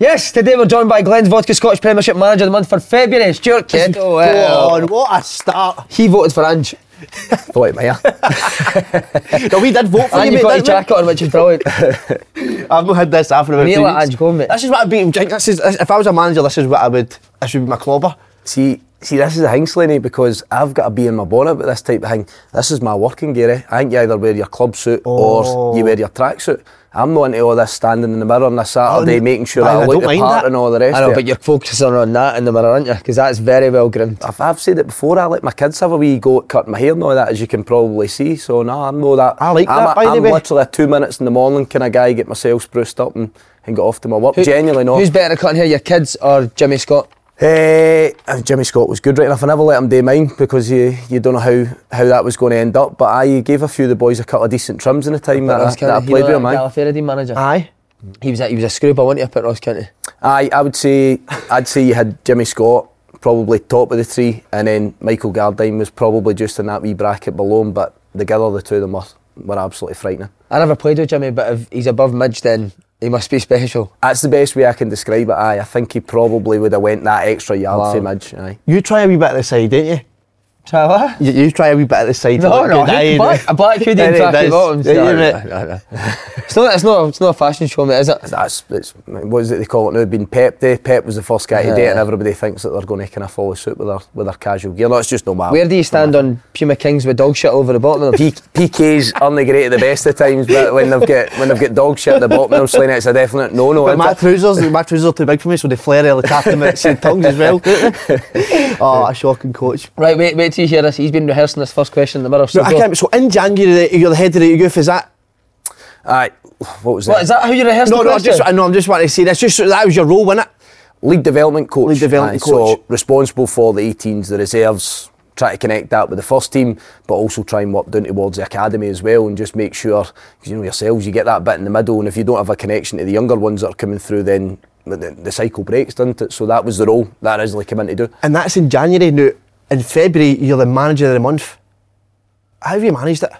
Yes, today we're joined by Glen's Vodka Scottish Premiership Manager of the Month for February, Stuart Kettle. Go on, what a start. He voted for Ange. Thought it might. No, we did vote for And you, mate, got your jacket on, which is brilliant. I've not had this after about Neil two. Ange go, mate. This is what I'd be. This is, if I was a manager, this is what I would. This would be my clobber. See, see, this is the thing, Slaney, because I've got a bee in my bonnet about this type of thing. This is my working gear. Eh? I think you either wear your club suit Oh. or you wear your tracksuit. I'm not into all this standing in the mirror on a Saturday, Oh, making sure I- I, look the part that. and all the rest I know, but you're focusing on that in the mirror, aren't you? Because that's very well groomed. I've, I've said it before, I let my kids have a wee go at cutting my hair and all that, as you can probably see. So, no, I'm no that. I like I'm that, a, by the I'm way. literally two minutes in the morning can a guy, get myself spruced up and, and get off to my work. Who- Genuinely not. Who's better at cutting hair, your kids or Jimmy Scott? Eh, uh, Jimmy Scott was good right enough. I never let him do mine because you you don't know how, how that was going to end up. But I gave a few of the boys a couple of decent trims in the time that, I, Ross that I played with know him. aye. Manager. Aye. He was a, he was a screwball, wasn't he, up at Ross County? Aye, I would say I'd say you had Jimmy Scott probably top of the three, and then Michael Gardyne was probably just in that wee bracket below him. But together the two of them were, were absolutely frightening. I never played with Jimmy, but if he's above Midge, then he must be special. That's the best way I can describe it. Aye, I think he probably would have went that extra yard Wow. for Midge. Aye. You try a wee bit at the side, didn't you? Try what? You, you try a wee bit at the side. No, to no, look good. he- black, a black hoodie and tracky bottoms. yeah, No, mate. no, no, no. It's not, it's not, it's not a fashion show, mate, is it? That's it's, what is it they call it now? Being Pep Day. Pep was the first guy to do it, and everybody thinks that they're going to kind of follow suit with their with their casual gear. No, it's just no matter. Where do you stand on Puma Kings with dog shit over the bottom of them? P- PKs aren't they great at the best of times, but when they've got when they've got dog shit at the bottom of them, Slaney, it's a definite no no. But my trousers, my trousers are too big for me, so they flare the captain at St Tongues as well, oh, a shocking coach. Right, wait, wait you hear this. He's been rehearsing this first question in the mirror. So, No, I can't, so in January, you're the head of the youth, is that? Aye, what was What, that? is that how you rehearsed No, no, I just, I know, I'm just wanting to say this. Just that was your role, wasn't it? Lead development coach. Lead development Aye, coach. So responsible for the 18s, the reserves. Try to connect that with the first team, but also try and work down towards the academy as well, and just make sure, 'cause you know yourselves, you get that bit in the middle, and if you don't have a connection to the younger ones that are coming through, then the, the cycle breaks, doesn't it? So that was the role that Isley came in to do. And that's in January. Now, in February, you're the manager of the month. How have you managed it?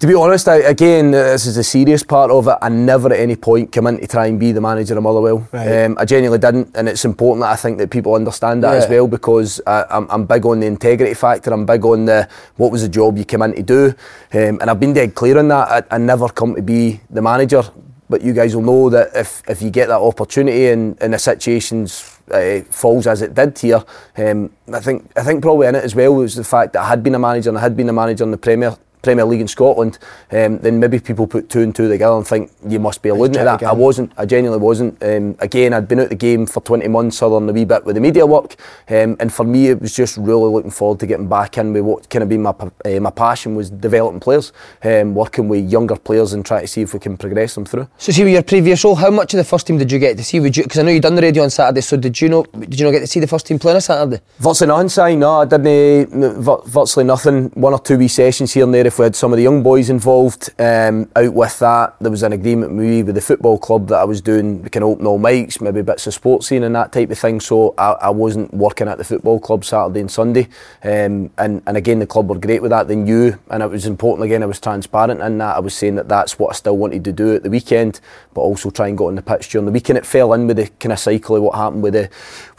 To be honest, I, again, uh, this is the serious part of it. I never at any point come in to try and be the manager of Motherwell. Right. Um, I genuinely didn't, and it's important that I think that people understand that as well because I, I'm, I'm big on the integrity factor. I'm big on the what was the job you came in to do, um, and I've been dead clear on that. I, I never come to be the manager, but you guys will know that if, if you get that opportunity and, and the situations uh, falls as it did here, um, I think I think probably in it as well was the fact that I had been a manager and I had been a manager in the Premier. Premier League in Scotland, um, then maybe people put two and two together and think you must be alluding to that. again. I wasn't. I genuinely wasn't. Um, again, I'd been out the game for 20 months, other than a wee bit with the media work, um, and for me, it was just really looking forward to getting back in with what kind of been my uh, my passion was developing players, um, working with younger players and trying to see if we can progress them through. So, see, with your previous role, how much of the first team did you get to see? Would you? Because I know you done the radio on Saturday. So, did you know? Did you not get to see the first team play on a Saturday? Virtually none. No, I didn't. uh, Virtually nothing. One or two wee sessions here and there. We had some of the young boys involved, um, out with that, there was an agreement with the football club that I was doing. We can open all mics, maybe bits of Sportscene and that type of thing. So I, I wasn't working at the football club Saturday and Sunday. Um, and and again, the club were great with that. They knew, and it was important. Again, I was transparent in that. I was saying that that's what I still wanted to do at the weekend, but also try and get on the pitch during the weekend. It fell in with the kind of cycle of what happened with the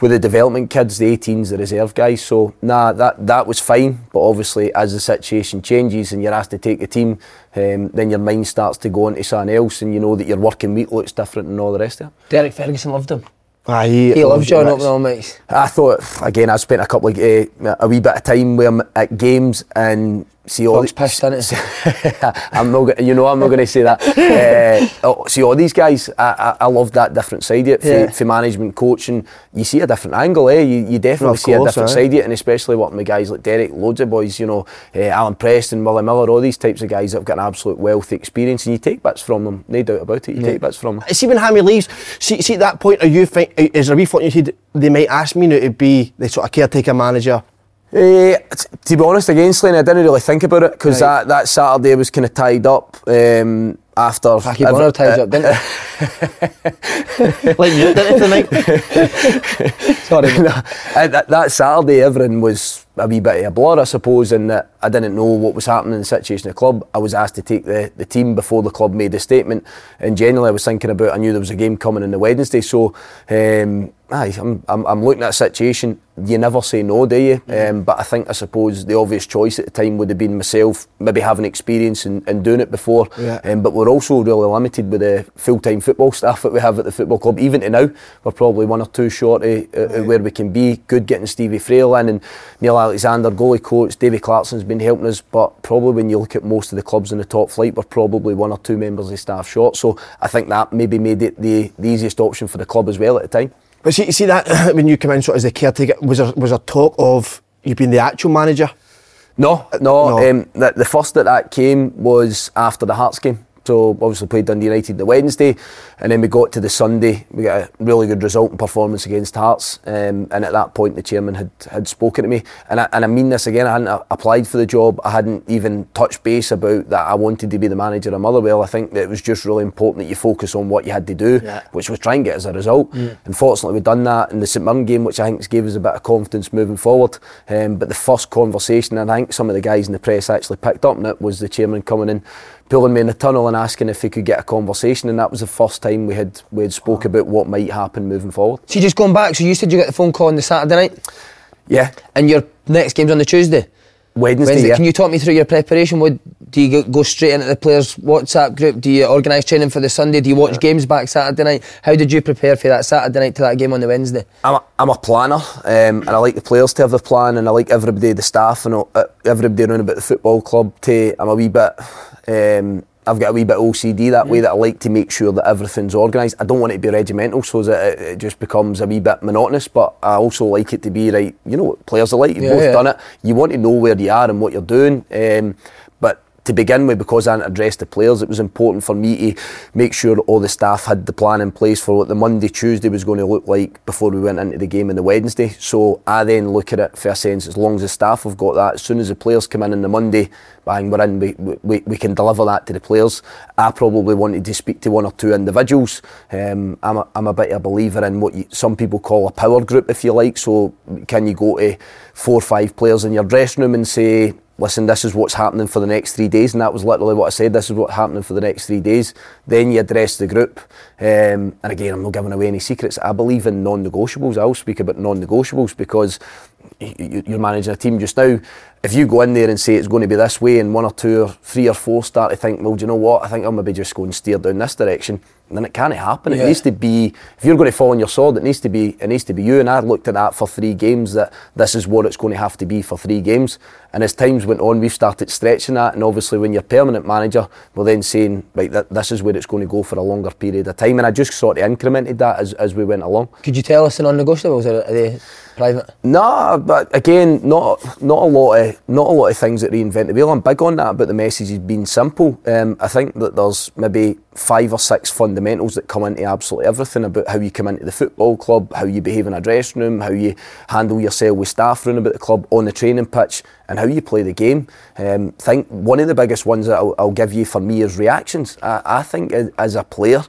with the development kids, the 18s, the reserve guys. So nah, that that was fine. But obviously, as the situation changes and you're asked to take the team, um, then your mind starts to go into something else, and you know that your working week looks different and all the rest of it. Derek Ferguson loved him. Aye, He loves John Rex. opening all mics. I thought again. I spent a couple of uh, a wee bit of time with him at games and see all Dog's pissed, innit? I'm not. You know, I'm not going to say that. uh, oh, see all these guys. I, I, I love that different side of it. For, Yeah. for management, coaching, you see a different angle. Eh? You, you definitely see a different side of it, and especially working with guys like Derek, loads of boys. You know, uh, Alan Preston, Willie Miller, all these types of guys that have got an absolute wealth of experience, and you take bits from them. No doubt about it. You take bits from them. See when Hammy leaves, see, see at that point, are you think is there a wee thought you said they might ask me now to be the sort of caretaker manager? Eh, t- to be honest, again, Slane, I didn't really think about it because Right. that, that Saturday was kind of tied up um, after. He Bonner tied up, didn't like you did it tonight. Sorry. No, uh, that, that Saturday, everything was a wee bit of a blur, I suppose, in that I didn't know what was happening in the situation of the club. I was asked to take the, the team before the club made a statement. And generally, I was thinking about, I knew there was a game coming on the Wednesday. So, um, aye, I'm, I'm, I'm looking at a situation. You never say no, do you? Mm. Um, but I think, I suppose, the obvious choice at the time would have been myself, maybe having experience in, in doing it before. Yeah. Um, but we're also really limited with the full time football staff that we have at the football club. Even to now, we're probably one or two short of uh, right. where we can be. Good getting Stevie Frail in and Neil Alexander, goalie coach. Davy Clarkson's been helping us. But probably when you look at most of the clubs in the top flight, we're probably one or two members of staff short. So I think that maybe made it the, the easiest option for the club as well at the time. But see, you see that when you come in sort of as the caretaker, was there was there talk of you being the actual manager? No, no. no. Um, the, the first that that came was after the Hearts game. So obviously played Dundee United the Wednesday, and then we got to the Sunday. We got a really good result and performance against Hearts, um, and at that point the chairman had had spoken to me, and I, and I mean this again. I hadn't applied for the job. I hadn't even touched base about that. I wanted to be the manager of Motherwell. I think that it was just really important that you focus on what you had to do, yeah. which was try and get as a result. Mm. Unfortunately, we've done that in the St Mirren game, which I think gave us a bit of confidence moving forward. Um, but the first conversation, and I think some of the guys in the press actually picked up on it, was the chairman coming in pulling me in the tunnel and asking if we could get a conversation, and that was the first time we had we had spoke about what might happen moving forward. So you just going back. So you said you got the phone call on the Saturday night. Yeah. And your next game's on the Tuesday. Wednesday. Wednesday. Yeah. Can you talk me through your preparation? What do you go straight into the players' WhatsApp group? Do you organise training for the Sunday? Do you watch yeah. games back Saturday night? How did you prepare for that Saturday night to that game on the Wednesday? I'm a, I'm a planner, um, and I like the players to have the plan, and I like everybody, the staff, and uh, everybody around about the football club to. I'm a wee bit. Um, I've got a wee bit OCD that way that I like to make sure that everything's organised. I don't want it to be regimental so that it, just becomes a wee bit monotonous, but I also like it to be right. You know what players are like. You've yeah, both yeah. done it. You want to know where you are and what you're doing. Um, to begin with, because I hadn't addressed the players, it was important for me to make sure all the staff had the plan in place for what the Monday, Tuesday was going to look like before we went into the game on the Wednesday. So I then look at it for a sense, as long as the staff have got that, as soon as the players come in on the Monday, bang, we're in, we, we, we can deliver that to the players. I probably wanted to speak to one or two individuals. Um, I'm, a, I'm a bit of a believer in what you, some people call a power group, if you like. So can you go to four or five players in your dressing room and say, listen, this is what's happening for the next three days, and that was literally what I said. This is what's happening for the next three days. Then you address the group, um, and again, I'm not giving away any secrets. I believe in non-negotiables. I'll speak about non-negotiables because you're managing a team just now. If you go in there and say it's going to be this way, and one or two or three or four start to think, well, do you know what? I think I'll maybe just go and steer down this direction. Then it can't happen. Yeah. It needs to be. If you're going to fall on your sword, it needs to be. It needs to be you. And I looked at that for three games. That this is what it's going to have to be for three games. And as times went on, we've started stretching that. And obviously, when you're permanent manager, we're then saying, right, that this is where it's going to go for a longer period of time. And I just sort of incremented that as, as we went along. Could you tell us the non-negotiables? Are they private? No, but again, not not a lot of not a lot of things that reinvent the wheel. I'm big on that, but the message has been simple. Um, I think that there's maybe five or six fundamentals that come into absolutely everything about how you come into the football club, how you behave in a dressing room, how you handle yourself with staff around about the club on the training pitch, and how you play the game. Um, think one of the biggest ones that I'll, I'll give you for me is reactions. I, I think as a player.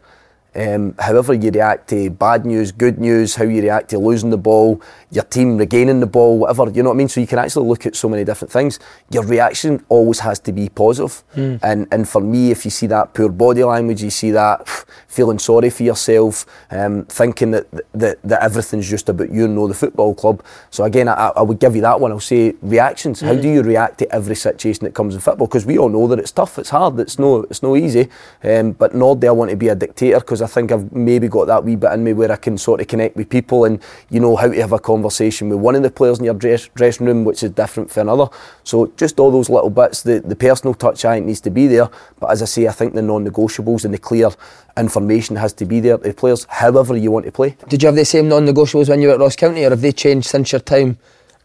Um, however you react to bad news, good news, how you react to losing the ball, your team regaining the ball, whatever, you know what I mean? So you can actually look at so many different things. Your reaction always has to be positive. Mm. And and for me, if you see that poor body language, you see that feeling sorry for yourself, um, thinking that, that that everything's just about you and no the football club. So again, I, I would give you that one. I'll say reactions. Mm. How hmm. do you react to every situation that comes in football? Because we all know that it's tough, it's hard, it's no it's no easy. Um, but nor do I want to be a dictator because I think I've maybe got that wee bit in me where I can sort of connect with people and you know how to have a conversation with one of the players in your dress, dressing room, which is different for another. So just all those little bits, the, the personal touch I think needs to be there. But as I say, I think the non-negotiables and the clear information has to be there to players, however you want to play. Did you have the same non-negotiables when you were at Ross County, or have they changed since your time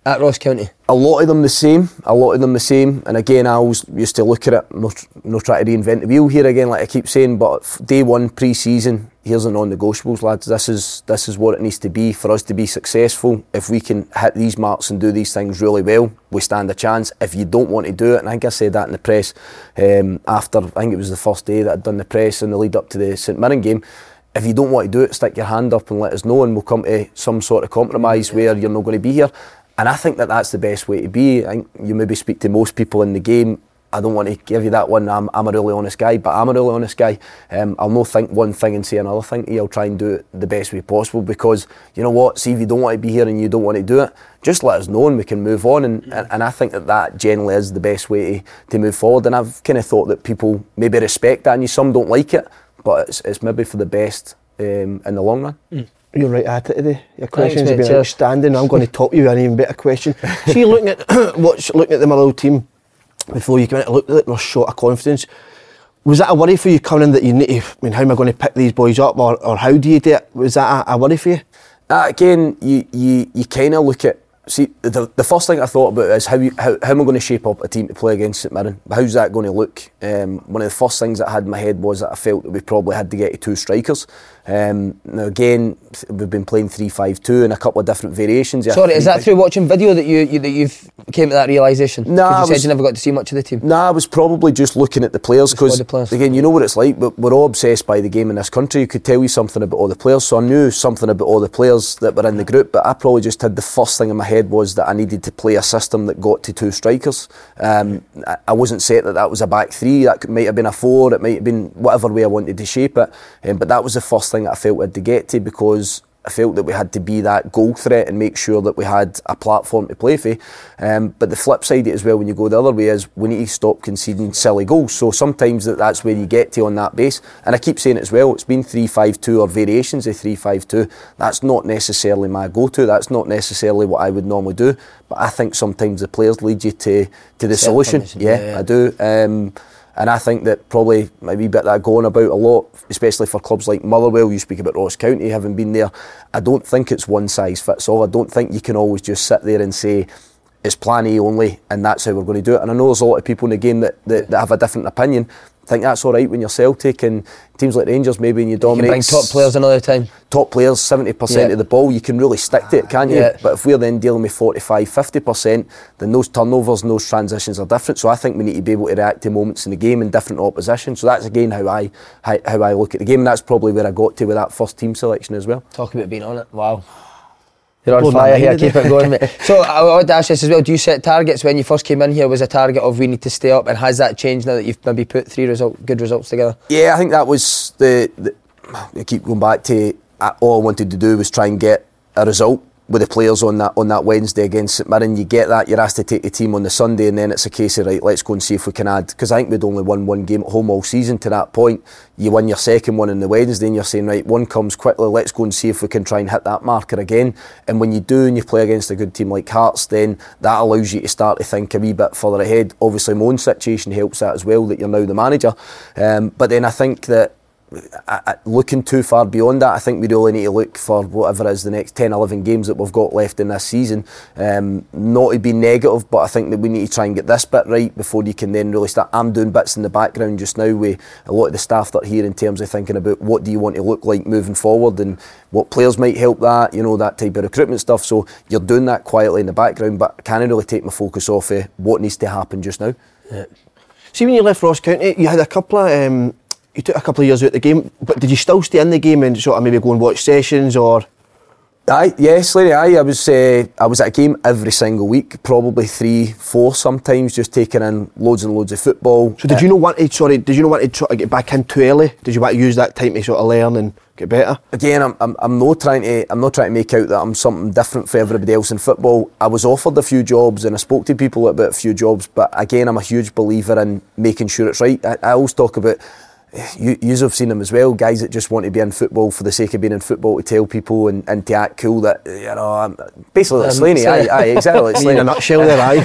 at Ross County? A lot of them the same. A lot of them the same. And again, I always used to look at it. No, no try to reinvent the wheel here again, like I keep saying. But day one pre-season, here's the non-negotiables, lads. This is this is what it needs to be for us to be successful. If we can hit these marks and do these things really well, we stand a chance. If you don't want to do it, and I think I said that in the press um, after I think it was the first day that I'd done the press in the lead up to the St Mirren game if you don't want to do it, stick your hand up and let us know, and we'll come to some sort of compromise where you're not going to be here. And I think that that's the best way to be. I think you maybe speak to most people in the game. I don't want to give you that one. I'm, I'm a really honest guy, but I'm a really honest guy. Um, I'll not think one thing and say another thing. I'll try and do it the best way possible because you know what? See, if you don't want to be here and you don't want to do it, just let us know and we can move on. And, and, and I think that that generally is the best way to, to move forward. And I've kind of thought that people maybe respect that, and you some don't like it, but it's, it's maybe for the best um, in the long run. Mm. You're right at it today. Your questions mate. have been Cheers. outstanding. I'm going to top you an even better question. See, looking at watch, looking at the Motherwell team before you came in, it looked like they were short of confidence. Was that a worry for you coming in that you need to? I mean, how am I going to pick these boys up, or, or how do you do it? Was that a, a worry for you? Uh, again, you, you, you kind of look at see the, the first thing I thought about is how, you, how how am I going to shape up a team to play against St Mirren? How's that going to look? Um, one of the first things that I had in my head was that I felt that we probably had to get to two strikers. Um, now again, we've been playing three five two and a couple of different variations. Yeah, Sorry, is that through watching video that you, you that you've came to that realisation? No, I you said was- you never got to see much of the team. Nah, I was probably just looking at the players because again, you know what it's like. But we're all obsessed by the game in this country. You could tell you something about all the players, so I knew something about all the players that were in the group. But I probably just had the first thing in my head was that I needed to play a system that got to two strikers. Um, I, I wasn't set that that was a back three. That could, might have been a four. It might have been whatever way I wanted to shape it. Um, but that was the first thing that I felt we had to get to because I felt that we had to be that goal threat and make sure that we had a platform to play for. Um, but the flip side as well, when you go the other way, is we need to stop conceding silly goals. So sometimes that, that's where you get to on that base. And I keep saying it as well, it's been 3 5 2 or variations of 3 5 2. That's not necessarily my go to, that's not necessarily what I would normally do. But I think sometimes the players lead you to, to the solution. Yeah, yeah, yeah. I do. Um, and I think that probably a wee bit that going about a lot, especially for clubs like Motherwell. You speak about Ross County having been there. I don't think it's one size fits all. I don't think you can always just sit there and say it's plan A only and that's how we're going to do it. And I know there's a lot of people in the game that, that, that have a different opinion. I think that's all right when you're Celtic and teams like Rangers maybe and you You can bring top players another time. top players 70% Yeah. of the ball you can really stick to it can't you Yeah. but if we're then dealing with 45 50% then those turnovers and those transitions are different so I think we need to be able to react to moments in the game in different opposition so that's again how I how, how I look at the game and that's probably where I got to with that first team selection as well Talk about being on it. Wow. You're on fire here. Keep it going, mate. So I wanted to ask this as well. Do you set targets when you first came in here? Was a target of we need to stay up, and has that changed now that you've maybe put three result good results together? Yeah, I think that was the. the I keep going back to all I wanted to do was try and get a result with the players on that on that Wednesday against St Mirren. You get that, you're asked to take the team on the Sunday, and then it's a case of right, let's go and see if we can add. Because I think we'd only won one game at home all season to that point. You win your second one on the Wednesday, and you're saying right, one comes quickly. Let's go and see if we can try and hit that marker again. And when you do, and you play against a good team like Hearts, then that allows you to start to think a wee bit further ahead. Obviously, my own situation helps that as well. That you're now the manager, um, but then I think that I, I, looking too far beyond that, I think we really need to look for whatever is the next 10, 11 games that we've got left in this season. Um, not to be negative, but I think that we need to try and get this bit right before you can then really start. I'm doing bits in the background just now with a lot of the staff that are here in terms of thinking about what do you want to look like moving forward and what players might help that, you know, that type of recruitment stuff. So you're doing that quietly in the background, but can I really take my focus off of what needs to happen just now? See, when you left Ross County, you had a couple of. Um, you took a couple of years out of the game, but did you still stay in the game and sort of maybe go and watch sessions or? Aye, yes, Larry. Aye, I was uh, I was at a game every single week, probably three, four sometimes, just taking in loads and loads of football. So did Uh, you not want to? Sorry, did you not want to try to get back in too early? Did you want to use that time to sort of learn and get better? again, I'm, I'm, I'm not trying to I'm not trying to make out that I'm something different for everybody else in football. I was offered a few jobs and I spoke to people about a few jobs, but again, I'm a huge believer in making sure it's right. I, I always talk about. You, you have seen them as well, guys that just want to be in football for the sake of being in football to tell people and, and to act cool that you know I'm basically like Um, Slaney, aye, aye, exactly like In a nutshell, there, aye.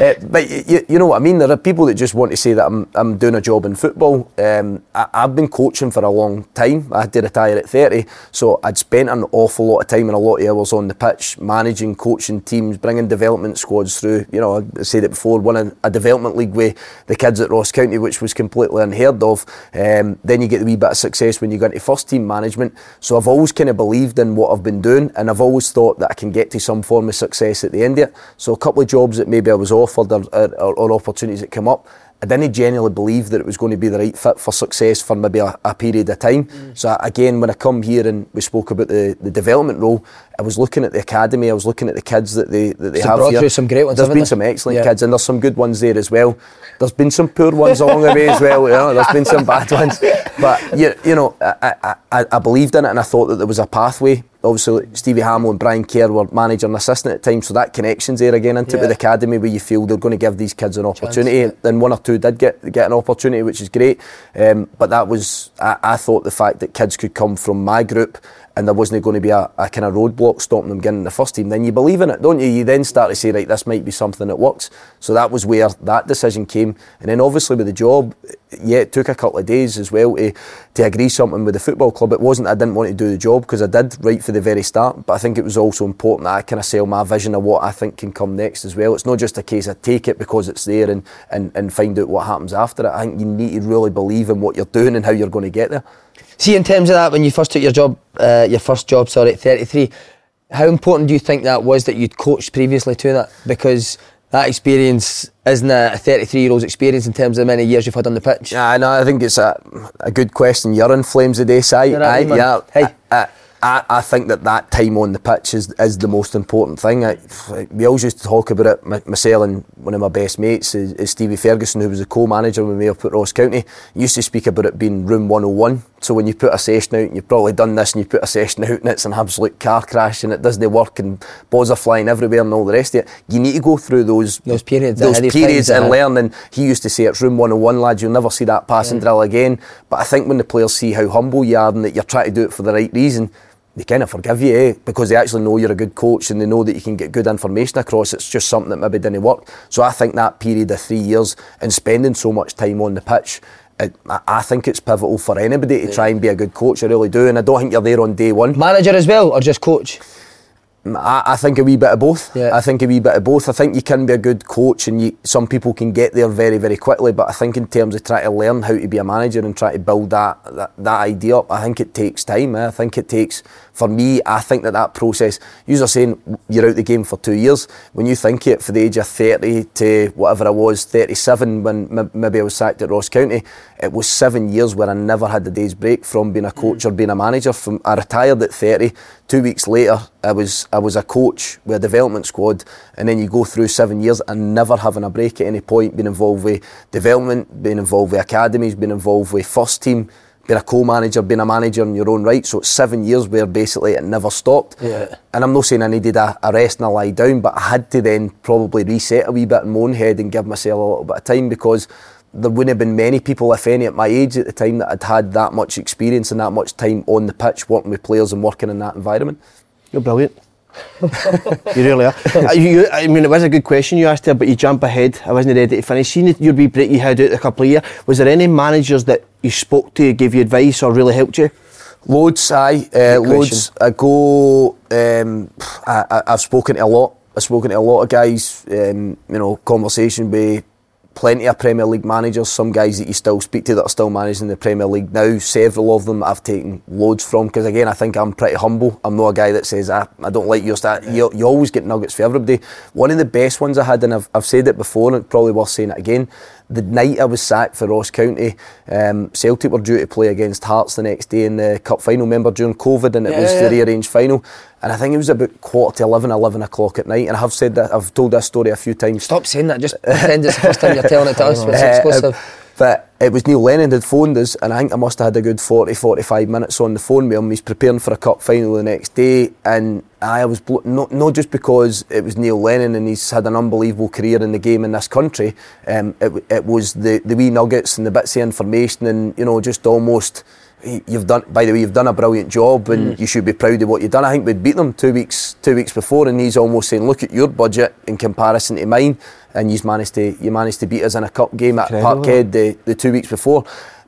Uh, but you, you know what I mean. There are people that just want to say that I'm, I'm doing a job in football. Um, I, I've been coaching for a long time. I had to retire at 30, so I'd spent an awful lot of time and a lot of hours on the pitch, managing, coaching teams, bringing development squads through. You know, I said it before, winning a development league with the kids at Ross County, which was completely unheard of. Um, then you get a wee bit of success when you go into first team management. So I've always kind of believed in what I've been doing, and I've always thought that I can get to some form of success at the end of it. So a couple of jobs that maybe I was offered or, or, or opportunities that come up. I didn't genuinely believe that it was going to be the right fit for success for maybe a, a period of time. Mm. So again, when I come here and we spoke about the, the development role, I was looking at the academy, I was looking at the kids that they that they so have here. Through some great ones. There's been some excellent yeah. kids and there's some good ones there as well. There's been some poor ones along the way as well. You know, there's been some bad ones, but you, you know, I, I, I believed in it and I thought that there was a pathway obviously Stevie Hammell and Brian Kerr were manager and assistant at times, so that connection's there again into yeah. the academy where you feel they're going to give these kids an opportunity. Chance, yeah. And one or two did get get an opportunity, which is great. Um, but that was I, I thought the fact that kids could come from my group and there wasn't going to be a, a kind of roadblock stopping them getting the first team, then you believe in it, don't you? You then start to say, right, this might be something that works. So that was where that decision came. And then obviously with the job, yeah, it took a couple of days as well to, to agree something with the football club. It wasn't I didn't want to do the job because I did right for the very start, but I think it was also important that I kind of sell my vision of what I think can come next as well. It's not just a case of take it because it's there and, and, and find out what happens after it. I think you need to really believe in what you're doing and how you're going to get there. See, in terms of that, when you first took your job, uh, your first job, sorry, at 33, how important do you think that was that you'd coached previously to that? Because that experience isn't a 33 year old's experience in terms of the many years you've had on the pitch. Yeah, no, I think it's a, a good question. You're in Flames today, Si. yeah, hey. I, I, I, think that that time on the pitch is, is the most important thing. I, we always used to talk about it. My, myself and one of my best mates is, is Stevie Ferguson, who was the co-manager when we were at Ross County. He used to speak about it being room 101. So when you put a session out, and you've probably done this, and you put a session out, and it's an absolute car crash, and it doesn't work, and balls are flying everywhere, and all the rest of it. You need to go through those those periods, those periods, and learn. And he used to say it's room 101, lads. You'll never see that passing yeah. drill again. But I think when the players see how humble you are and that you're trying to do it for the right reason they kind of forgive you eh? because they actually know you're a good coach and they know that you can get good information across. It's just something that maybe didn't work. So I think that period of three years and spending so much time on the pitch, it, I think it's pivotal for anybody to yeah. try and be a good coach. I really do, and I don't think you're there on day one. Manager as well, or just coach? I, I, think a wee bit of both. Yeah. I think a wee bit of both. I think you can be a good coach, and you, some people can get there very, very quickly. But I think in terms of trying to learn how to be a manager and try to build that that, that idea up, I think it takes time. Eh? I think it takes. For me, I think that that process. You're saying you're out the game for two years. When you think it for the age of thirty to whatever I was, thirty-seven, when maybe I was sacked at Ross County, it was seven years where I never had a day's break from being a coach or being a manager. From I retired at thirty. Two weeks later, I was I was a coach with a development squad, and then you go through seven years and never having a break at any point, being involved with development, being involved with academies, being involved with first team, being a co-manager, being a manager in your own right. So it's seven years where basically it never stopped. Yeah. And I'm not saying I needed a, a rest and a lie down, but I had to then probably reset a wee bit in my own head and give myself a little bit of time because there wouldn't have been many people, if any, at my age at the time that had had that much experience and that much time on the pitch working with players and working in that environment. You're brilliant. you really are. Uh, you, I mean, it was a good question you asked there, but you jump ahead. I wasn't ready to finish. Seeing your wee break you had out a couple of years, was there any managers that you spoke to, gave you advice, or really helped you? Loads, aye. Uh, loads. I go. Um, I, have spoken to a lot. I've spoken to a lot of guys. Um, you know, conversation with plenty of Premier League managers, some guys that you still speak to that are still managing the Premier League now. Several of them I've taken loads from because again I think I'm pretty humble. I'm not a guy that says I, ah, I don't like your stat. You, you always get nuggets for everybody. One of the best ones I had, and I've, I've said it before, and it's probably worth saying it again the night I was sacked for Ross County, um, Celtic were due to play against Hearts the next day in the cup final. Remember during COVID, and it yeah, was yeah. the rearranged final. And I think it was about quarter to 11, 11 o'clock at night. And I have said that, I've told this story a few times. Stop saying that, just pretend it's the first time you're telling it to us. It's exclusive. But it was Neil Lennon had phoned us, and I think I must have had a good 40, 45 minutes on the phone with him. He's preparing for a cup final the next day, and I was blo- not, not just because it was Neil Lennon and he's had an unbelievable career in the game in this country. Um, it, it was the, the wee nuggets and the bits of information, and you know, just almost you've done by the way you've done a brilliant job and mm. you should be proud of what you've done I think we'd beat them two weeks two weeks before and he's almost saying look at your budget in comparison to mine and you managed to you managed to beat us in a cup game at Parkhead the, the two weeks before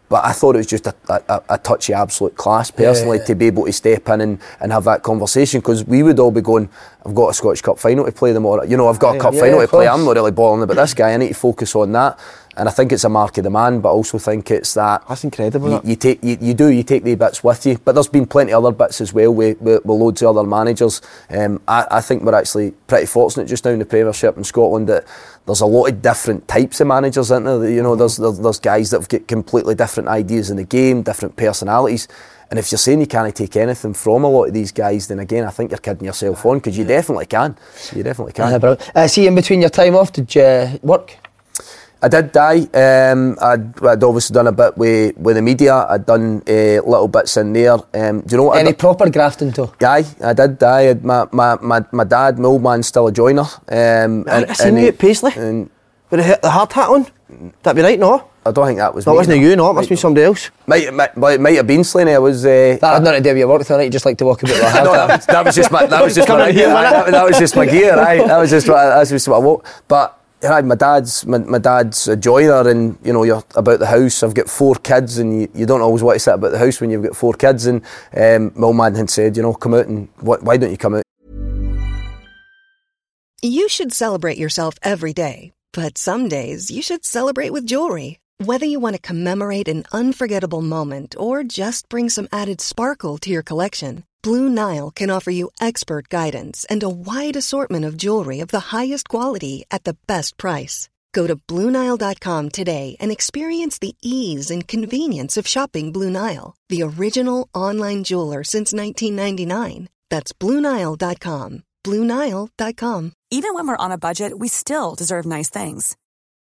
but I thought it was just a, a, a touchy absolute class personally yeah, yeah. to be able to step in and, and have that conversation because we would all be going I've got a Scottish Cup final to play tomorrow. You know, I've got a cup yeah, final to of play. I'm not really bothering about this guy. I need to focus on that. And I think it's a mark of the man, but I also think it's that That's incredible, You, you take, you, you do, you take the bits with you. But there's been plenty of other bits as well with, with, with loads of other managers. Um, I, I think we're actually pretty fortunate just now in the Premiership in Scotland that there's a lot of different types of managers in there. You know, there's, there's there's guys that have got completely different ideas in the game, different personalities. And if you're saying you can't take anything from a lot of these guys, then again, I think you're kidding yourself on because you definitely can. You definitely can. Bro. Uh, see, in between your time off, did you work? I did die. Um, I'd, I'd obviously done a bit with, with the media. I'd done uh, little bits in there. Um, do you know what? I Any proper grafting too? Aye, I did die. I'd- My, my, my, my dad, my old man's still a joiner. Um, Right, I seen you at Paisley. and With the, the hard hat on? That'd be right, no? I don't think that was That me. wasn't you, no? It must be somebody else. Might, might, might, might have been Slaney. I was. Uh, That had nothing to do with your work tonight. You just like to walk with a no, that, was, that was just my that was just my gear. here, that, that was just my gear. Right, that was just what that's just what I wore. But aye, my dad's my, my dad's a joiner, and you know you're about the house. I've got four kids, and you, you don't always want to sit about the house when you've got four kids. And um, my old man had said, you know, come out and wh- why don't you come out? You should celebrate yourself every day, but some days you should celebrate with jewelry. Whether you want to commemorate an unforgettable moment or just bring some added sparkle to your collection, Blue Nile can offer you expert guidance and a wide assortment of jewelry of the highest quality at the best price. Go to BlueNile.com today and experience the ease and convenience of shopping Blue Nile, the original online jeweler since 1999. That's BlueNile.com. BlueNile.com. Even when we're on a budget, we still deserve nice things.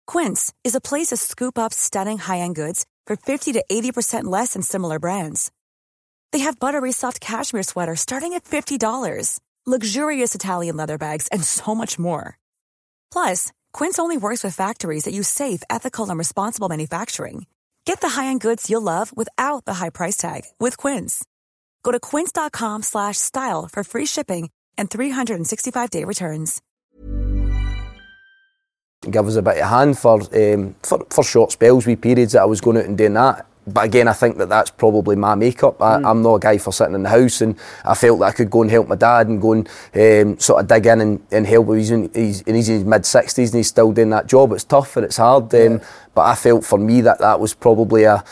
Quince is a place to scoop up stunning high-end goods for 50 to 80% less than similar brands. They have buttery soft cashmere sweaters starting at $50, luxurious Italian leather bags, and so much more. Plus, Quince only works with factories that use safe, ethical, and responsible manufacturing. Get the high-end goods you'll love without the high price tag with Quince. Go to quince.com slash style for free shipping and 365-day returns. give us a bit of hand for, um, for for short spells, wee periods that I was going out and doing that. But again, I think that that's probably my makeup. I, I'm not a guy for sitting in the house, and I felt that I could go and help my dad and go and um, sort of dig in and, and help. He's in, he's, and he's in his mid 60s and he's still doing that job. It's tough and it's hard, um, but I felt for me that that was probably a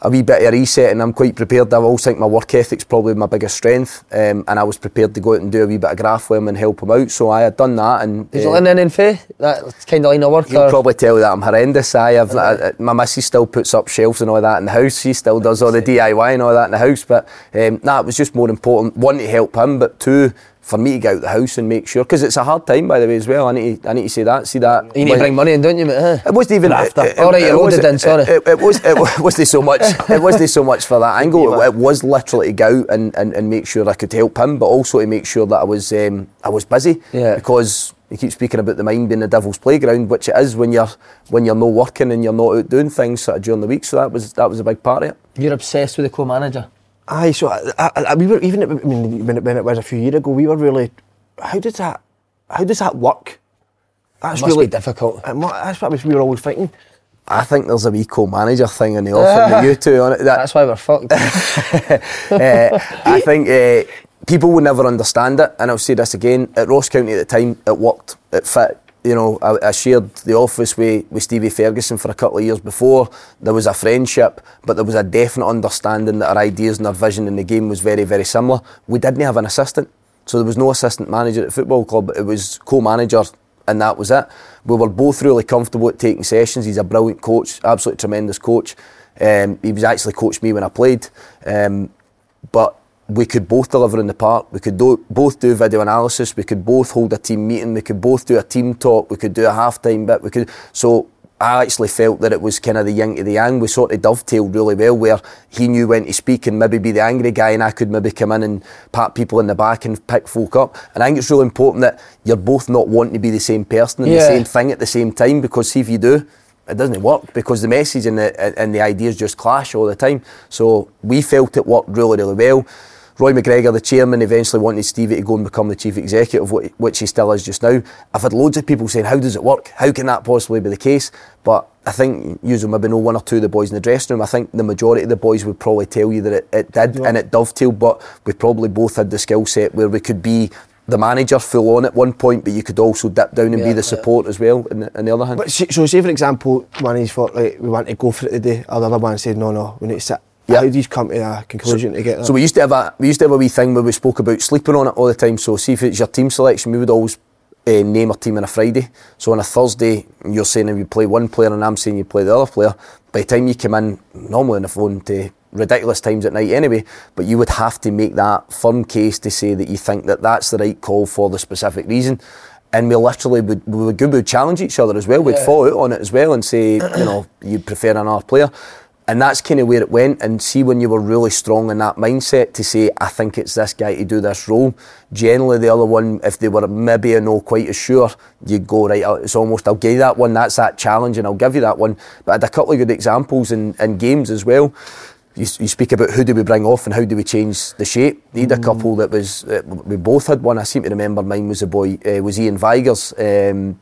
a wee bit of a reset and I'm quite prepared. I always think my work ethic's probably my biggest strength um, and I was prepared to go out and do a wee bit of graph with him and help him out. So I had done that and Did uh, you learn anything faith? That kind of line of work? He'll or- probably tell that I'm horrendous. I have I- my missus still puts up shelves and all that in the house. She still does all the DIY and all that in the house. But um, nah, it was just more important one to help him, but two for me to get out the house and make sure because it's a hard time by the way as well. I need to, I need to say that. See that You need to bring money in, don't you, mate? it wasn't even. after It, it, All right, you're loaded in, sorry. It, it, it was. It wasn't so much. It wasn't so much for that angle. It, it was literally to go out and, and, and make sure I could help him, but also to make sure that I was um, I was busy. Yeah. Because you keep speaking about the mind being the devil's playground, which it is when you're when you're not working and you're not out doing things sort of during the week. So that was that was a big part of it. You're obsessed with the co-manager. Aye, so I, I, I, we were even. I mean, when it, when it was a few years ago, we were really. How does that? How does that work? That's Must really be difficult. it That's what we were always thinking. I think there's a wee co-manager thing in the offing with you two on it. That, That's why we're fucked. uh, I think uh, people will never understand it, and I'll say this again. At Ross County at the time, it worked, it fit. You know, I, I shared the office with, with Stevie Ferguson for a couple of years before. There was a friendship, but there was a definite understanding that our ideas and our vision in the game was very, very similar. We didn't have an assistant, so there was no assistant manager at the football club. It was co-manager, and that was it. We were both really comfortable at taking sessions. He's a brilliant coach, absolutely tremendous coach. Um, he was actually coached me when I played. Um, but we could both deliver in the park. We could do, both do video analysis. We could both hold a team meeting. We could both do a team talk. We could do a halftime bit. We could. So I actually felt that it was kind of the yin to the yang. We sort of dovetailed really well, where he knew when to speak and maybe be the angry guy, and I could maybe come in and pat people in the back and pick folk up. And I think it's really important that you're both not wanting to be the same person and the same thing at the same time, because see if you do, it doesn't work because the message and the and the ideas just clash all the time. So we felt it worked really, really well. Roy McGregor, the chairman, eventually wanted Stevie to go and become the chief executive, which he still is just now. I've had loads of people saying, "How does it work? How can that possibly be the case?" But I think usually maybe know one or two of the boys in the dressing room. I think the majority of the boys would probably tell you that it, it did and it dovetailed, but we probably both had the skill set where we could be the manager full on at one point, but you could also dip down and Yeah, be the yeah. support as well. On the, on the other hand, But so say for example, one he's thought like we want to go for it today, or the other one said no, no, we need to sit. Yeah. How do you come to a conclusion to get that? So we used to have a we used to have a wee thing where we spoke about sleeping on it all the time. So see if it's your team selection, we would always uh, name a team on a Friday. So on a Thursday, you're saying you play one player and I'm saying you play the other player. By the time you come in, normally on the phone to ridiculous times at night anyway, but you would have to make that firm case to say that you think that that's the right call for the specific reason. And we literally would we would, we would challenge each other as well. We'd fall out on it as well and say, you know, you prefer another player. And that's kind of where it went. And see when you were really strong in that mindset to say, I think it's this guy to do this role. Generally, the other one, if they were maybe a no quite as sure, you go right. It's almost I'll give you that one. That's that challenge, and I'll give you that one. But I had a couple of good examples in, in games as well. You, you speak about who do we bring off and how do we change the shape. Had a couple that was uh, we both had one. I seem to remember mine was a boy uh, was Iain Vigurs. Um,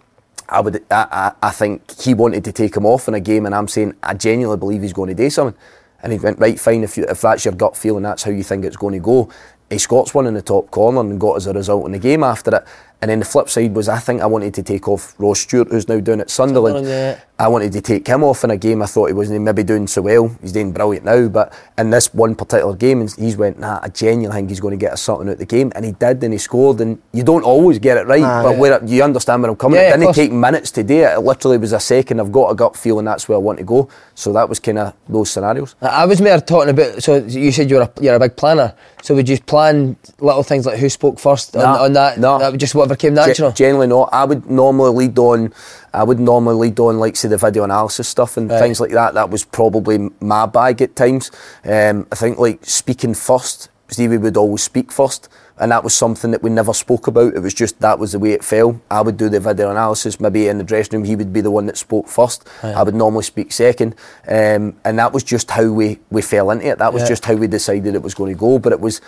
I would, I, I, I think he wanted to take him off in a game, and I'm saying I genuinely believe he's going to do something. And he went right, fine. If you, if that's your gut feeling, that's how you think it's going to go. He scots one in the top corner and got as a result in the game after it. And then the flip side was I think I wanted to take off Ross Stewart, who's now down at Sunderland. Sunderland, yeah. I wanted to take him off in a game I thought he wasn't maybe doing so well. He's doing brilliant now, but in this one particular game, he's went, nah, I genuinely think he's going to get us something out of the game. And he did, and he scored. And you don't always get it right, Ah, but yeah. where you understand where I'm coming. Yeah, it didn't take minutes to do it. It literally was a second. I've got a gut feeling that's where I want to go. So that was kind of those scenarios. I was more talking about. So you said you're a you're a big planner. So would you plan little things like who spoke first on, Nah, on that? no. That would just whatever came Ge- natural. generally not. I would normally lead on. I would normally lead on like say the video analysis stuff and Right. things like that. That was probably my bag at times. Um, I think like speaking first. Stevie would always speak first, and that was something that we never spoke about. It was just that was the way it fell. I would do the video analysis. Maybe in the dressing room, he would be the one that spoke first. I would normally speak second, um, and that was just how we we fell into it. That was Yeah. just how we decided it was going to go. But it was.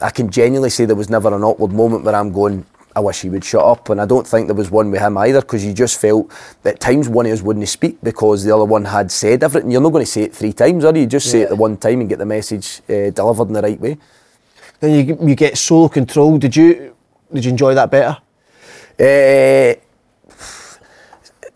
I can genuinely say there was never an awkward moment where I'm going, I wish he would shut up. And I don't think there was one with him either because you just felt that at times one of us wouldn't speak because the other one had said everything. You're not going to say it three times, are you? You just say it the one time and get the message uh, delivered in the right way. then you you get solo control. Did you did you enjoy that better? Uh,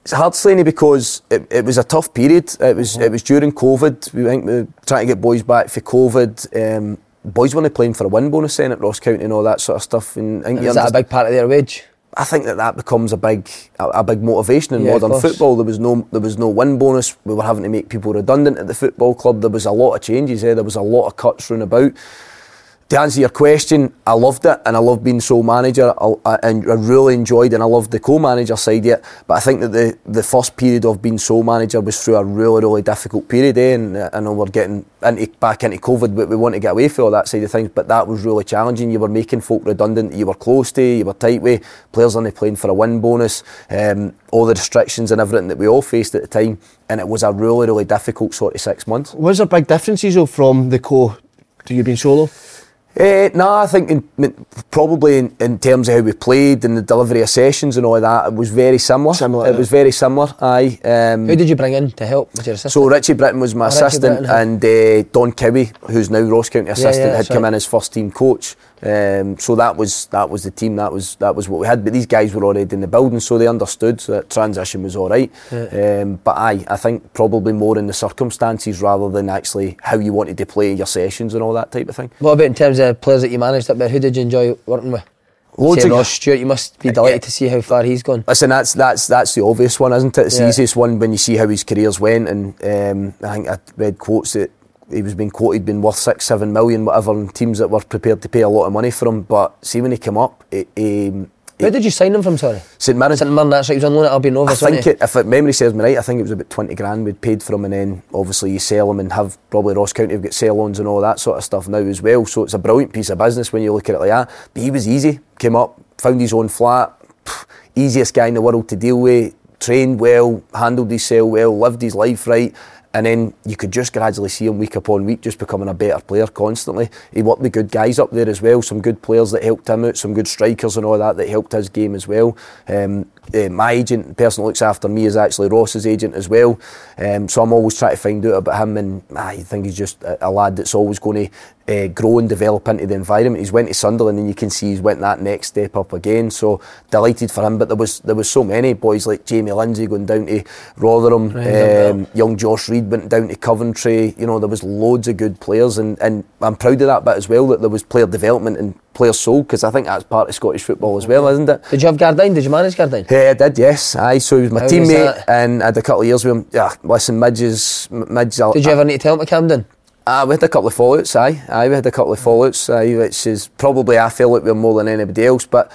it's hard saying because it, it was a tough period. It was it was during COVID. We think we were trying to get boys back for COVID. Um, boys weren't playing for a win bonus then at Ross County and all that sort of stuff. And think Is that a big part of their wage? I think that that becomes a big a, a big motivation in Yeah, modern football. There was no there was no win bonus. We were having to make people redundant at the football club. There was a lot of changes. Eh? There was a lot of cuts round about. To answer your question, I loved it and I loved being sole manager. And I really enjoyed and I loved the co-manager side yet. But I think that the, the first period of being sole manager was through a really really difficult period. Eh? And uh, I know we're getting into, back into COVID, but we want to get away from all that side of things. But that was really challenging. You were making folk redundant. You were close to. You were tight with players only playing for a win bonus. Um, all the restrictions and everything that we all faced at the time, and it was a really really difficult sort of six months. Was there big differences though from the co to you being solo? Uh, no, I think in, probably in, in terms of how we played and the delivery of sessions and all that, it was very similar. Similar, It yeah. was very similar. Aye. Um, Who did you bring in to help with your assistant? so Richie Brittain was my Oh, assistant, Brittain, and uh, Don Cowie, who's now Ross County assistant, yeah, had come right. in as first team coach. Um, so that was that was the team. That was that was what we had. But these guys were already in the building, so they understood. So that transition was all right. Um, but aye, I think probably more in the circumstances rather than actually how you wanted to play your sessions and all that type of thing. what about in terms of players that you managed up there? Who did you enjoy working with? Loads Say of- Ross Stewart. You must be delighted Yeah. to see how far he's gone. Listen, that's that's that's the obvious one, isn't it? It's the easiest one when you see how his careers went, and um, I think I read quotes that he was being quoted being worth six, seven million, whatever, and teams that were prepared to pay a lot of money for him. But see when he came up, it, um, Where did you sign him from? Sorry, St Mirren. St Mirren. That's right. He was on loan at Albion I Rovers. think wasn't he? it, if it, memory serves me right, I think it was about twenty grand we'd paid for him, and then obviously you sell him and have probably Ross County have got sell-ons and all that sort of stuff now as well. So it's a brilliant piece of business when you look at it like that. But he was easy, came up, found his own flat, pff, easiest guy in the world to deal with, trained well, handled his cell well, lived his life right. And then you could just gradually see him week upon week just becoming a better player constantly. He worked with good guys up there as well, some good players that helped him out, some good strikers and all that that helped his game as well. Um, uh, my agent, the person that looks after me, is actually Ross's agent as well. Um, so I'm always trying to find out about him, and I think he's just a, a lad that's always going to uh, grow and develop into the environment. He's went to Sunderland, and you can see he's went that next step up again. So delighted for him. But there was there was so many boys like Jamie Lindsay going down to Rotherham, um, young Josh Reid went down to Coventry. You know there was loads of good players, and, and I'm proud of that bit as well. That there was player development and players sold because I think that's part of Scottish football as well, isn't it? Did you have Gardyne? Did you manage Gardyne? Yeah, I did. Yes, aye. So he was my How teammate, that? and I had a couple of years with him. Yeah, listen, midges, midges. Did you ever need to tell him to Camden? Uh, we had a couple of fallouts, aye. Aye, we had a couple of fallouts, aye, which is probably I feel like we're more than anybody else. But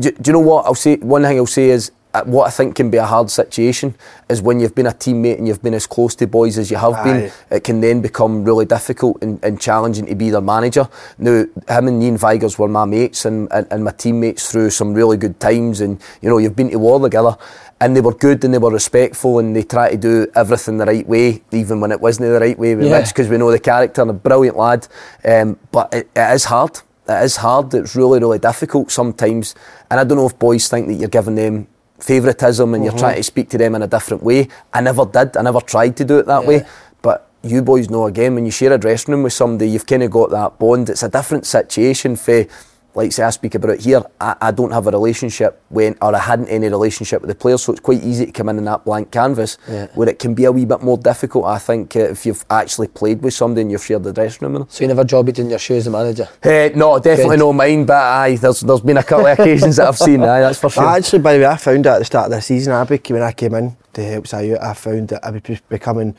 do, do you know what I'll say? One thing I'll say is what I think can be a hard situation is when you've been a teammate and you've been as close to boys as you have been, it can then become really difficult and, and challenging to be their manager. Now, him and Iain Vigurs were my mates and, and, and my teammates through some really good times, and you know, you've been to war together. And they were good and they were respectful and they tried to do everything the right way, even when it wasn't the right way with Yeah. Because we know the character and a brilliant lad. Um, but it, it is hard. It is hard. It's really, really difficult sometimes. And I don't know if boys think that you're giving them favouritism and you're mm-hmm. trying to speak to them in a different way. I never did. I never tried to do it that Yeah. way. But you boys know again, when you share a dressing room with somebody, you've kind of got that bond. It's a different situation for, like say I speak about it here, I, I don't have a relationship when, or I hadn't any relationship with the players, so it's quite easy to come in in that blank canvas, Yeah. where it can be a wee bit more difficult, I think, uh, if you've actually played with somebody and you've shared the dressing room. So you never jobbed in your shoes as a manager? Uh, no, definitely Good. no mine, but aye, there's, there's been a couple of occasions that I've seen, aye, that's for sure. Actually, by the way, I found out at the start of the season, I became, when I came in to help I found that I was be- becoming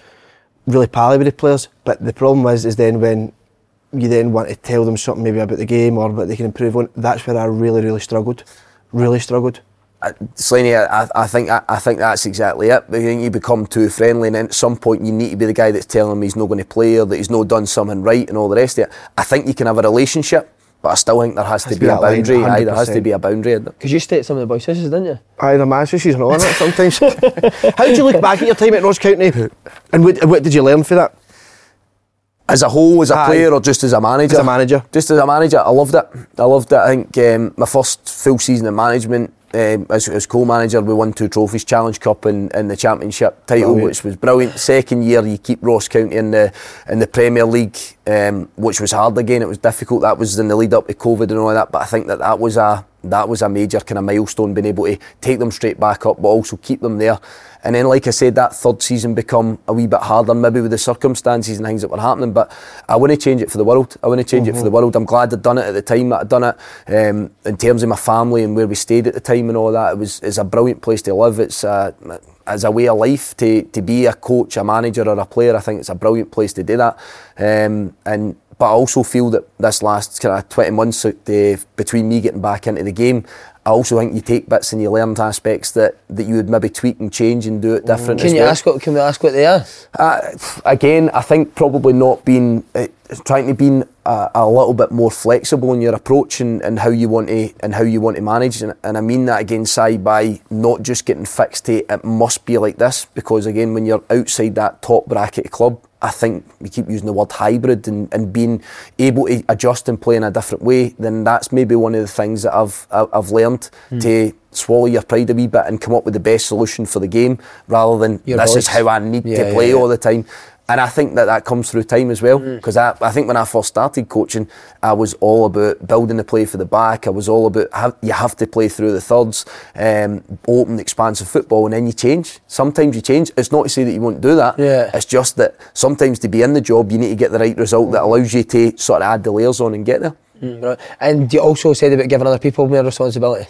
really pally with the players. But the problem was, is then when you then want to tell them something maybe about the game or what they can improve on, that's where I really, really struggled. Really struggled. Uh, Slaney, I, I think I, I think that's exactly it. I think you become too friendly, and then at some point you need to be the guy that's telling him he's not going to play or that he's not done something right and all the rest of it. I think you can have a relationship, but I still think there has, to be, a that line, boundary. Aye, there has to be a boundary. Because you stayed at some of the boys' houses, didn't you? Either man, so she's not on it sometimes. How did you look back at your time at Ross County? And what, what did you learn for that? As a whole, as a Aye. player, or just as a manager? As a manager. Just as a manager, I loved it. I loved it. I think um, my first full season of management um, as, as co-manager, we won two trophies, Challenge Cup and, and the Championship title, Brilliant. which was brilliant. Second year, you keep Ross County in the in the Premier League, um, which was hard again. It was difficult. That was in the lead up to COVID and all that. But I think that that was a that was a major kind of milestone, being able to take them straight back up, but also keep them there. And then, like I said, that third season become a wee bit harder, maybe with the circumstances and things that were happening. But I wouldn't change it for the world. I wouldn't change it for the world. I'm glad I'd done it at the time that I'd done it. Um, in terms of my family and where we stayed at the time and all that, it was it's a brilliant place to live. It's uh, as a way of life to to be a coach, a manager, or a player. I think it's a brilliant place to do that. Um, and but I also feel that this last kind of 20 months uh, the, between me getting back into the game, I also think you take bits and you learn aspects that, that you would maybe tweak and change and do it different. Can as you well. ask what? Can we ask what they are? Uh, again, I think probably not being uh, trying to be a, a little bit more flexible in your approach and, and how you want to and how you want to manage, and, and I mean that again, side by not just getting fixed to it must be like this, because again, when you're outside that top bracket club, I think we keep using the word hybrid and, and being able to adjust and play in a different way, then that's maybe one of the things that I've I've learned hmm. to swallow your pride a wee bit and come up with the best solution for the game rather than Your this is how I need Yeah, to play yeah, yeah. all the time. And I think that that comes through time as well. Because I, I think when I first started coaching, I was all about building the play for the back. I was all about have, you have to play through the thirds, um, open, expansive football, and then you change. Sometimes you change. It's not to say that you won't do that. Yeah. It's just that sometimes to be in the job, you need to get the right result that allows you to sort of add the layers on and get there. Mm, right. And you also said about giving other people more responsibility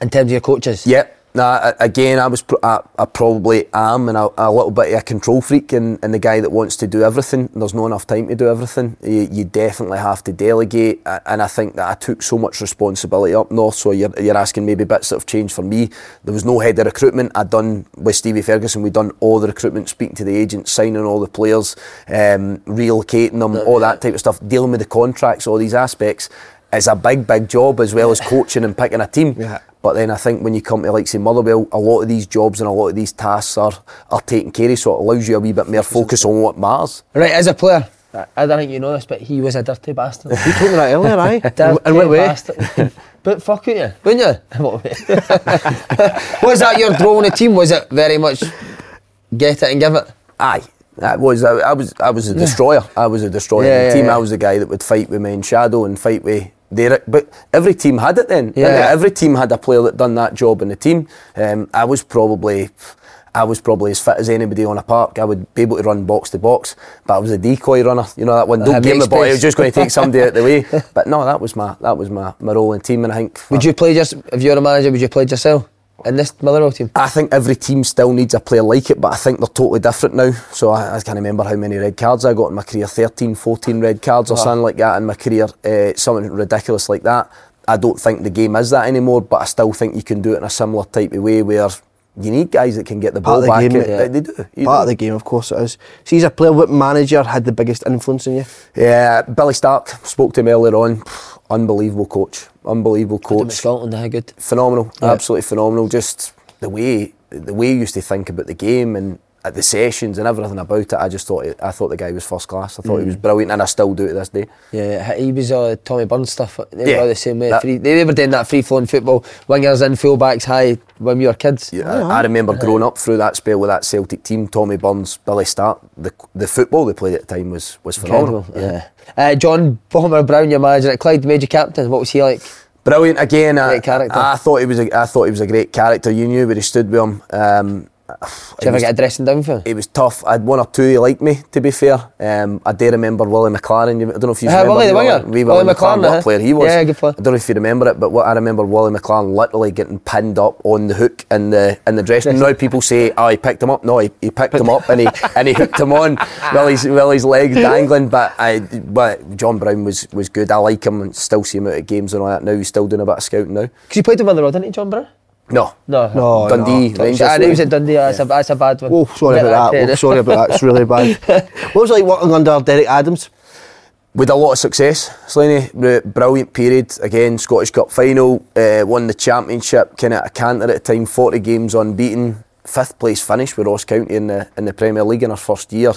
in terms of your coaches. Yeah. Nah, again, I was I, I probably am and a, a little bit of a control freak and, and the guy that wants to do everything. There's not enough time to do everything. You, you definitely have to delegate, and I think that I took so much responsibility up north. So you're, you're asking maybe bits that have changed for me. There was no head of recruitment. I'd done with Stevie Ferguson. We'd done all the recruitment, speaking to the agents, signing all the players, um, relocating them, all that type of stuff, dealing with the contracts, all these aspects. It's a big, big job as well as coaching and picking a team. Yeah. But then I think when you come to like say Motherwell, a lot of these jobs and a lot of these tasks are are taken care of, so it allows you a wee bit more focus on what matters. Right, as a player, I I don't think you know this, but he was a dirty bastard. You told me that earlier, aye? Dirty and what way? bastard. but fuck it, you, wouldn't you? What was that your role in the team? Was it very much get it and give it? Aye. That was I, I was I was a destroyer. I was a destroyer Yeah, in the yeah, team. yeah. I was the guy that would fight with me in shadow and fight with Derek. But every team had it then. Yeah. Every team had a player that done that job in the team. Um, I was probably I was probably as fit as anybody on a park. I would be able to run box to box, but I was a decoy runner. You know that one. Don't give me ball. I was just going to take somebody out the way. But no, that was my that was my, my role in team. And I think Would you play just if you're a manager? Would you play yourself in this Motherwell team? I think every team still needs a player like it, but I think they're totally different now. So I, I can't remember how many red cards I got in my career 13, 14 red cards or something like that in my career, uh, something ridiculous like that. I don't think the game is that anymore, but I still think you can do it in a similar type of way where you need guys that can get the Part ball of the back. game, Uh, yeah. They do. you Part do. of the game, of course it is. See, as a player, what manager had the biggest influence on you? Yeah, Billy Stark spoke to him earlier on. Unbelievable coach. Unbelievable Coach. Scotland, how good. phenomenal, Yeah. absolutely phenomenal. Just the way the way he used to think about the game and at the sessions and everything about it. I just thought it, I thought the guy was first class. I thought Mm. he was brilliant, and I still do to this day. Yeah, he was uh, Tommy Burns stuff. They Yeah, were the same way. that- Free, they were doing that free flowing football, wingers in, fullbacks high when we were kids. Yeah, I, I remember growing up through that spell with that Celtic team, Tommy Burns, Billy Stark. The the football they played at the time was was phenomenal. Incredible. Yeah. Uh, John Bomber Brown, your manager at Clyde, made you captain. What was he like? Brilliant again. I, Great character. I, thought he was. A, I thought he was a great character. You knew where he stood with him. Um, Did you ever get a dressing down for it was tough. I had one or two who liked me, to be fair. Um, I do remember Willie McLaren. I don't know if you Uh, remember Willie the Willie- winger. Willie Willie McLaren, what uh-huh. player he was. Yeah, good player. I don't know if you remember it, but what I remember Willie McLaren literally getting pinned up on the hook in the in the dressing room. Now people say, "Oh, he picked him up." No, he, he picked him up and he and he hooked him on Willie's Willie's legs dangling. But I, but John Brown was was good. I like him and still see him out at games and all that. Now he's still doing a bit of scouting now. Because he played him with Motherwell, didn't he, John Brown? No, No. No, Dundee no. Rangers. I knew he was at Dundee. That's, a, that's a bad one. Oh, sorry Get about that. in. Oh, sorry about that. It's really bad. what was it like working under Derek Adams? with a lot of success. Slaney, br- brilliant period. Again, Scottish Cup final, uh, won the championship, kind of a canter at the time, 40 games unbeaten, fifth place finish with Ross County in the in the Premier League in our first year.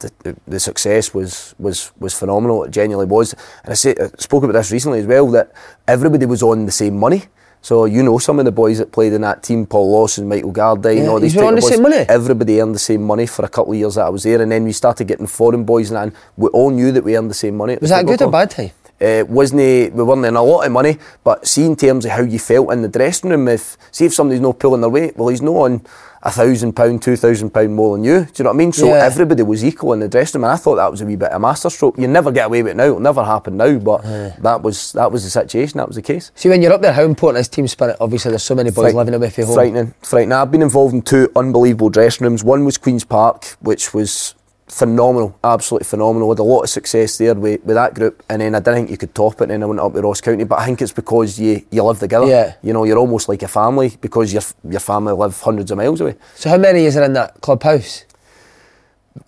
The, the, the success was was was phenomenal. It genuinely was. And I, say, I spoke about this recently as well that everybody was on the same money. So you know some of the boys that played in that team, Paul Lawson, Michael Gardyne, Yeah, all these type the boys, same money? everybody earned the same money for a couple of years that I was there, and then we started getting foreign boys, and, and we all knew that we earned the same money. Was that good or bad time? Uh, wasn't we weren't in a lot of money, but see in terms of how you felt in the dressing room, if see if somebody's not pulling their weight, well he's not on a thousand pound, two thousand pound more than you. Do you know what I mean? So Yeah. everybody was equal in the dressing room, and I thought that was a wee bit of a masterstroke. You never get away with it now; it'll never happen now. But that was that was the situation. That was the case. See, when you're up there, how important is team spirit? Obviously, there's so many boys Fright- living away from home. Frightening, frightening. I've been involved in two unbelievable dressing rooms. One was Queen's Park, which was phenomenal, absolutely phenomenal. Had a lot of success there with, with that group, and then I didn't think you could top it. And then I went up to Ross County, but I think it's because you you live together. Yeah. You know, you're almost like a family because your your family live hundreds of miles away. So, how many is there in that clubhouse?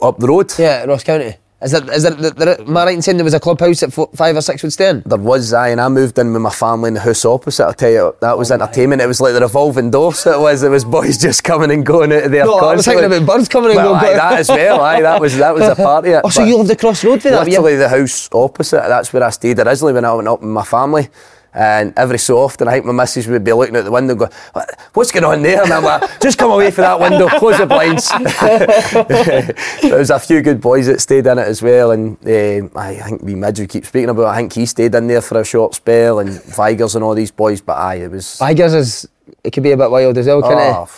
Up the road. Yeah, Ross County. Is there, is there, there, am I right in saying there was a clubhouse that fo- five or six would stay in? There was I and I moved in with my family in the house opposite. I'll tell you, that Oh was entertainment. It was like the revolving door. So it was. It was boys just coming and going out of there. No, I was thinking about birds coming and well, going. aye, that as well. Aye, that was that was a part of it. Oh, so you lived across the road for that? Literally the house opposite. That's where I stayed originally when I went up with my family. And every so often, I think my missus would be looking out the window and go, What's going on there? And I'm like, Just come away from that window, close the blinds. there was a few good boys that stayed in it as well. And uh, I think we Midge we keep speaking about, I think he stayed in there for a short spell, and Vigurs and all these boys. But aye, it was. Tigers is, it could be a bit wild as well, can Oh, it?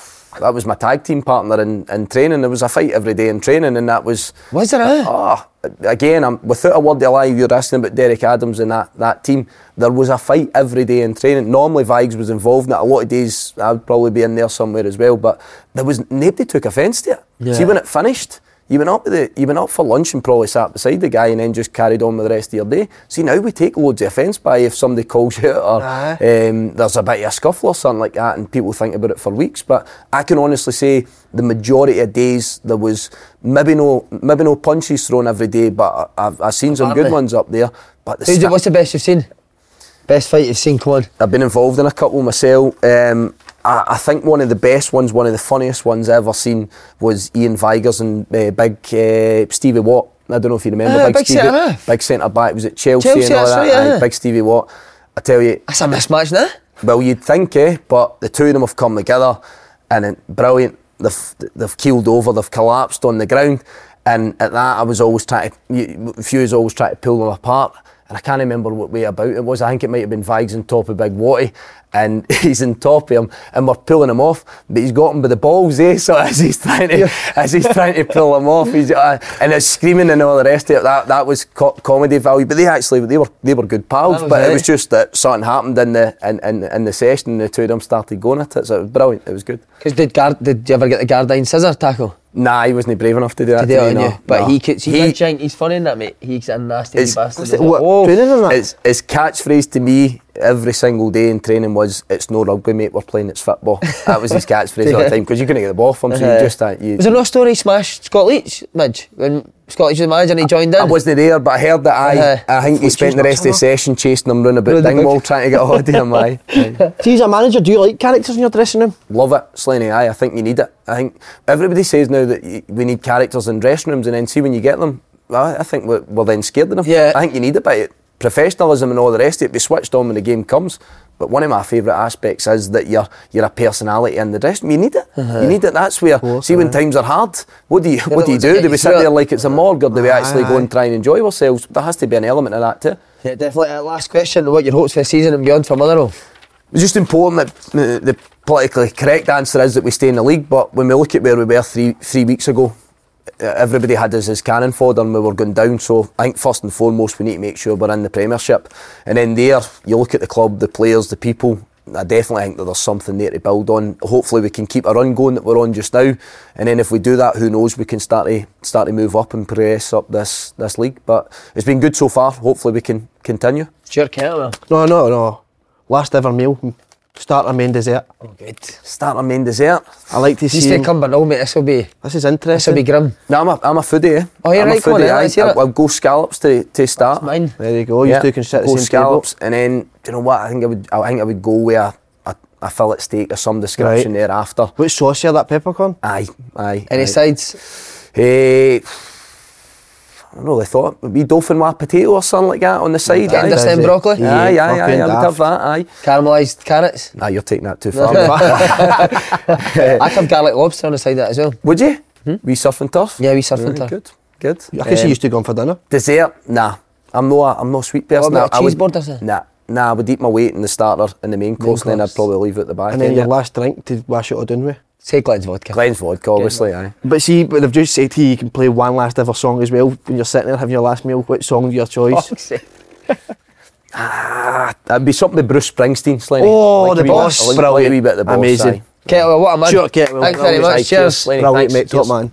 That was my tag team partner in, in training. There was a fight every day in training, and that was. Was there, eh? Oh, again, I'm, without a word of lie, you're asking about Derek Adams and that, that team. There was a fight every day in training. Normally, Vigs was involved in it. A lot of days, I'd probably be in there somewhere as well. But there was nobody took offence to it. Yeah. See, when it finished, you went up the, you went up for lunch and probably sat beside the guy and then just carried on with the rest of your day. See, now we take loads of offence by if somebody calls you or um, there's a bit of a scuffle or something like that, and people think about it for weeks. But I can honestly say the majority of days there was maybe no maybe no punches thrown every day, but I- I've, I've seen some good ones up there. But the sta- what's the best you've seen? Best fight you've seen, come on. I've been involved in a couple myself. Um, I, I think one of the best ones, one of the funniest ones I ever seen was Iain Vigurs and uh, Big uh, Stevie Watt. I don't know if you remember Ah, Big, big Stevie, big centre back. Was it Chelsea, Chelsea, and all that? right, yeah. Big Stevie Watt. I tell you, That's a mismatch now. well, you'd think, eh? But the two of them have come together, and it, brilliant. They've they've keeled over, they've collapsed on the ground, and at that I was always trying to. you- A few was always trying to pull them apart, and I can't remember what way about it was. I think it might have been Vigs on top of Big Watty, and he's in top of him, and we're pulling him off, but he's got him by the balls, eh? So as he's trying to as he's trying to pull him off, he's uh, and it's screaming and all the rest of it. That that was co- comedy value, but they actually they were they were good pals, but it it. was just that something happened in the in, in, in the session and the two of them started going at it. So it was brilliant. It was good. Because did did you ever get the Gardyne scissor tackle? Nah, he wasn't brave enough to do that. To do it no, you, but no. he could. He- he, he's funny in that, mate. He's a nasty It's- bastard. it- what, Oh, training and that? His, his catchphrase to me every single day in training was, "It's no rugby, mate. We're playing. It's football." That was his catchphrase all the time because you couldn't get the ball from him, so Uh-huh. just uh, you. Was there no story he smashed Scott Leitch, Midge, when Scott Leitch was the manager and he joined in? I wasn't there, but I heard that. I, Uh-huh. I think he spent the rest of the session chasing him round about Round the Dingwall trying to get a hold of him. Aye. Aye. See, as a manager, do you like characters in your dressing room? Love it, Slaney. Aye, I think you need it. I think everybody says now that we need characters in dressing rooms, and then see when you get them, I, I think we're, we're then scared of them. Yeah. I think you need it, but it, professionalism and all the rest of it, be switched on when the game comes. But one of my favourite aspects is that you're you're a personality in the dressing room. You need it. You need it. That's where. see, when times are hard, what do you what do you do? Do we sit there like it's a morgue, or do we actually go Aye. and try and enjoy ourselves? There has to be an element of that too. Yeah, definitely. Uh, last question: What your hopes for the season and beyond for Motherwell? It's just important that uh, the politically correct answer is that we stay in the league. But when we look at where we were three three weeks ago, everybody had us as cannon fodder and we were going down. So I think first and foremost we need to make sure we're in the Premiership. And then there, you look at the club, the players, the people. I definitely think that there's something there to build on. Hopefully we can keep a run going that we're on just now, and then if we do that, who knows? We can start to start to move up and progress up this this league. But it's been good so far. Hopefully we can continue. Stuart Kettlewell. No, no, no. Last ever meal, starter, main dessert. Oh, good. Start our main dessert. I like to He's see. from him- Cumbernauld, mate. This will be. This is interesting. This will be grim. No, I'm a, I'm a foodie. Eh? Oh, you're I'm right, A come on foodie, then, aye. let's hear I'll, it. I'll go scallops to, to start. Mine. There you go. You two can sit go the same scallops, and then do you know what? I think I would. I think I would go with a, a, a fillet steak of some description Right. thereafter. Which sauce here, that peppercorn? Aye, aye. Any aye. sides? Eh, I don't know. They thought maybe dauphinoise potato or something like that on the side. aye. Anderson broccoli? Yeah, Aye, aye, aye. I would have that. Aye. Caramelised carrots? Nah, you're taking that too far. I have garlic lobster on the side of that as well. would you? We surf and turf. Yeah, we surf and turf. Good, good. I can see Um, you two going for dinner. Dessert? Nah. I'm no. I'm no sweet person. about a I would- cheese board or something? Nah. Nah, I would eat my weight in the starter and the main course, and then I'd probably leave it at the back. And then your last drink to wash it all down with. Say Glen's vodka. Glen's vodka, obviously. Aye. But see, but they've just said to you, you can play one last ever song as well when you're sitting there having your last meal. Which song of your choice? Ah, that'd be something with Bruce Springsteen, Slaney. Oh, Like the boss. I like, a wee bit of the boss. Amazing. aye. Kettlewell, what a man. Stuart Kettlewell, Thanks very much. Cheers. cheers. Brilliant, Thanks, mate. Top man.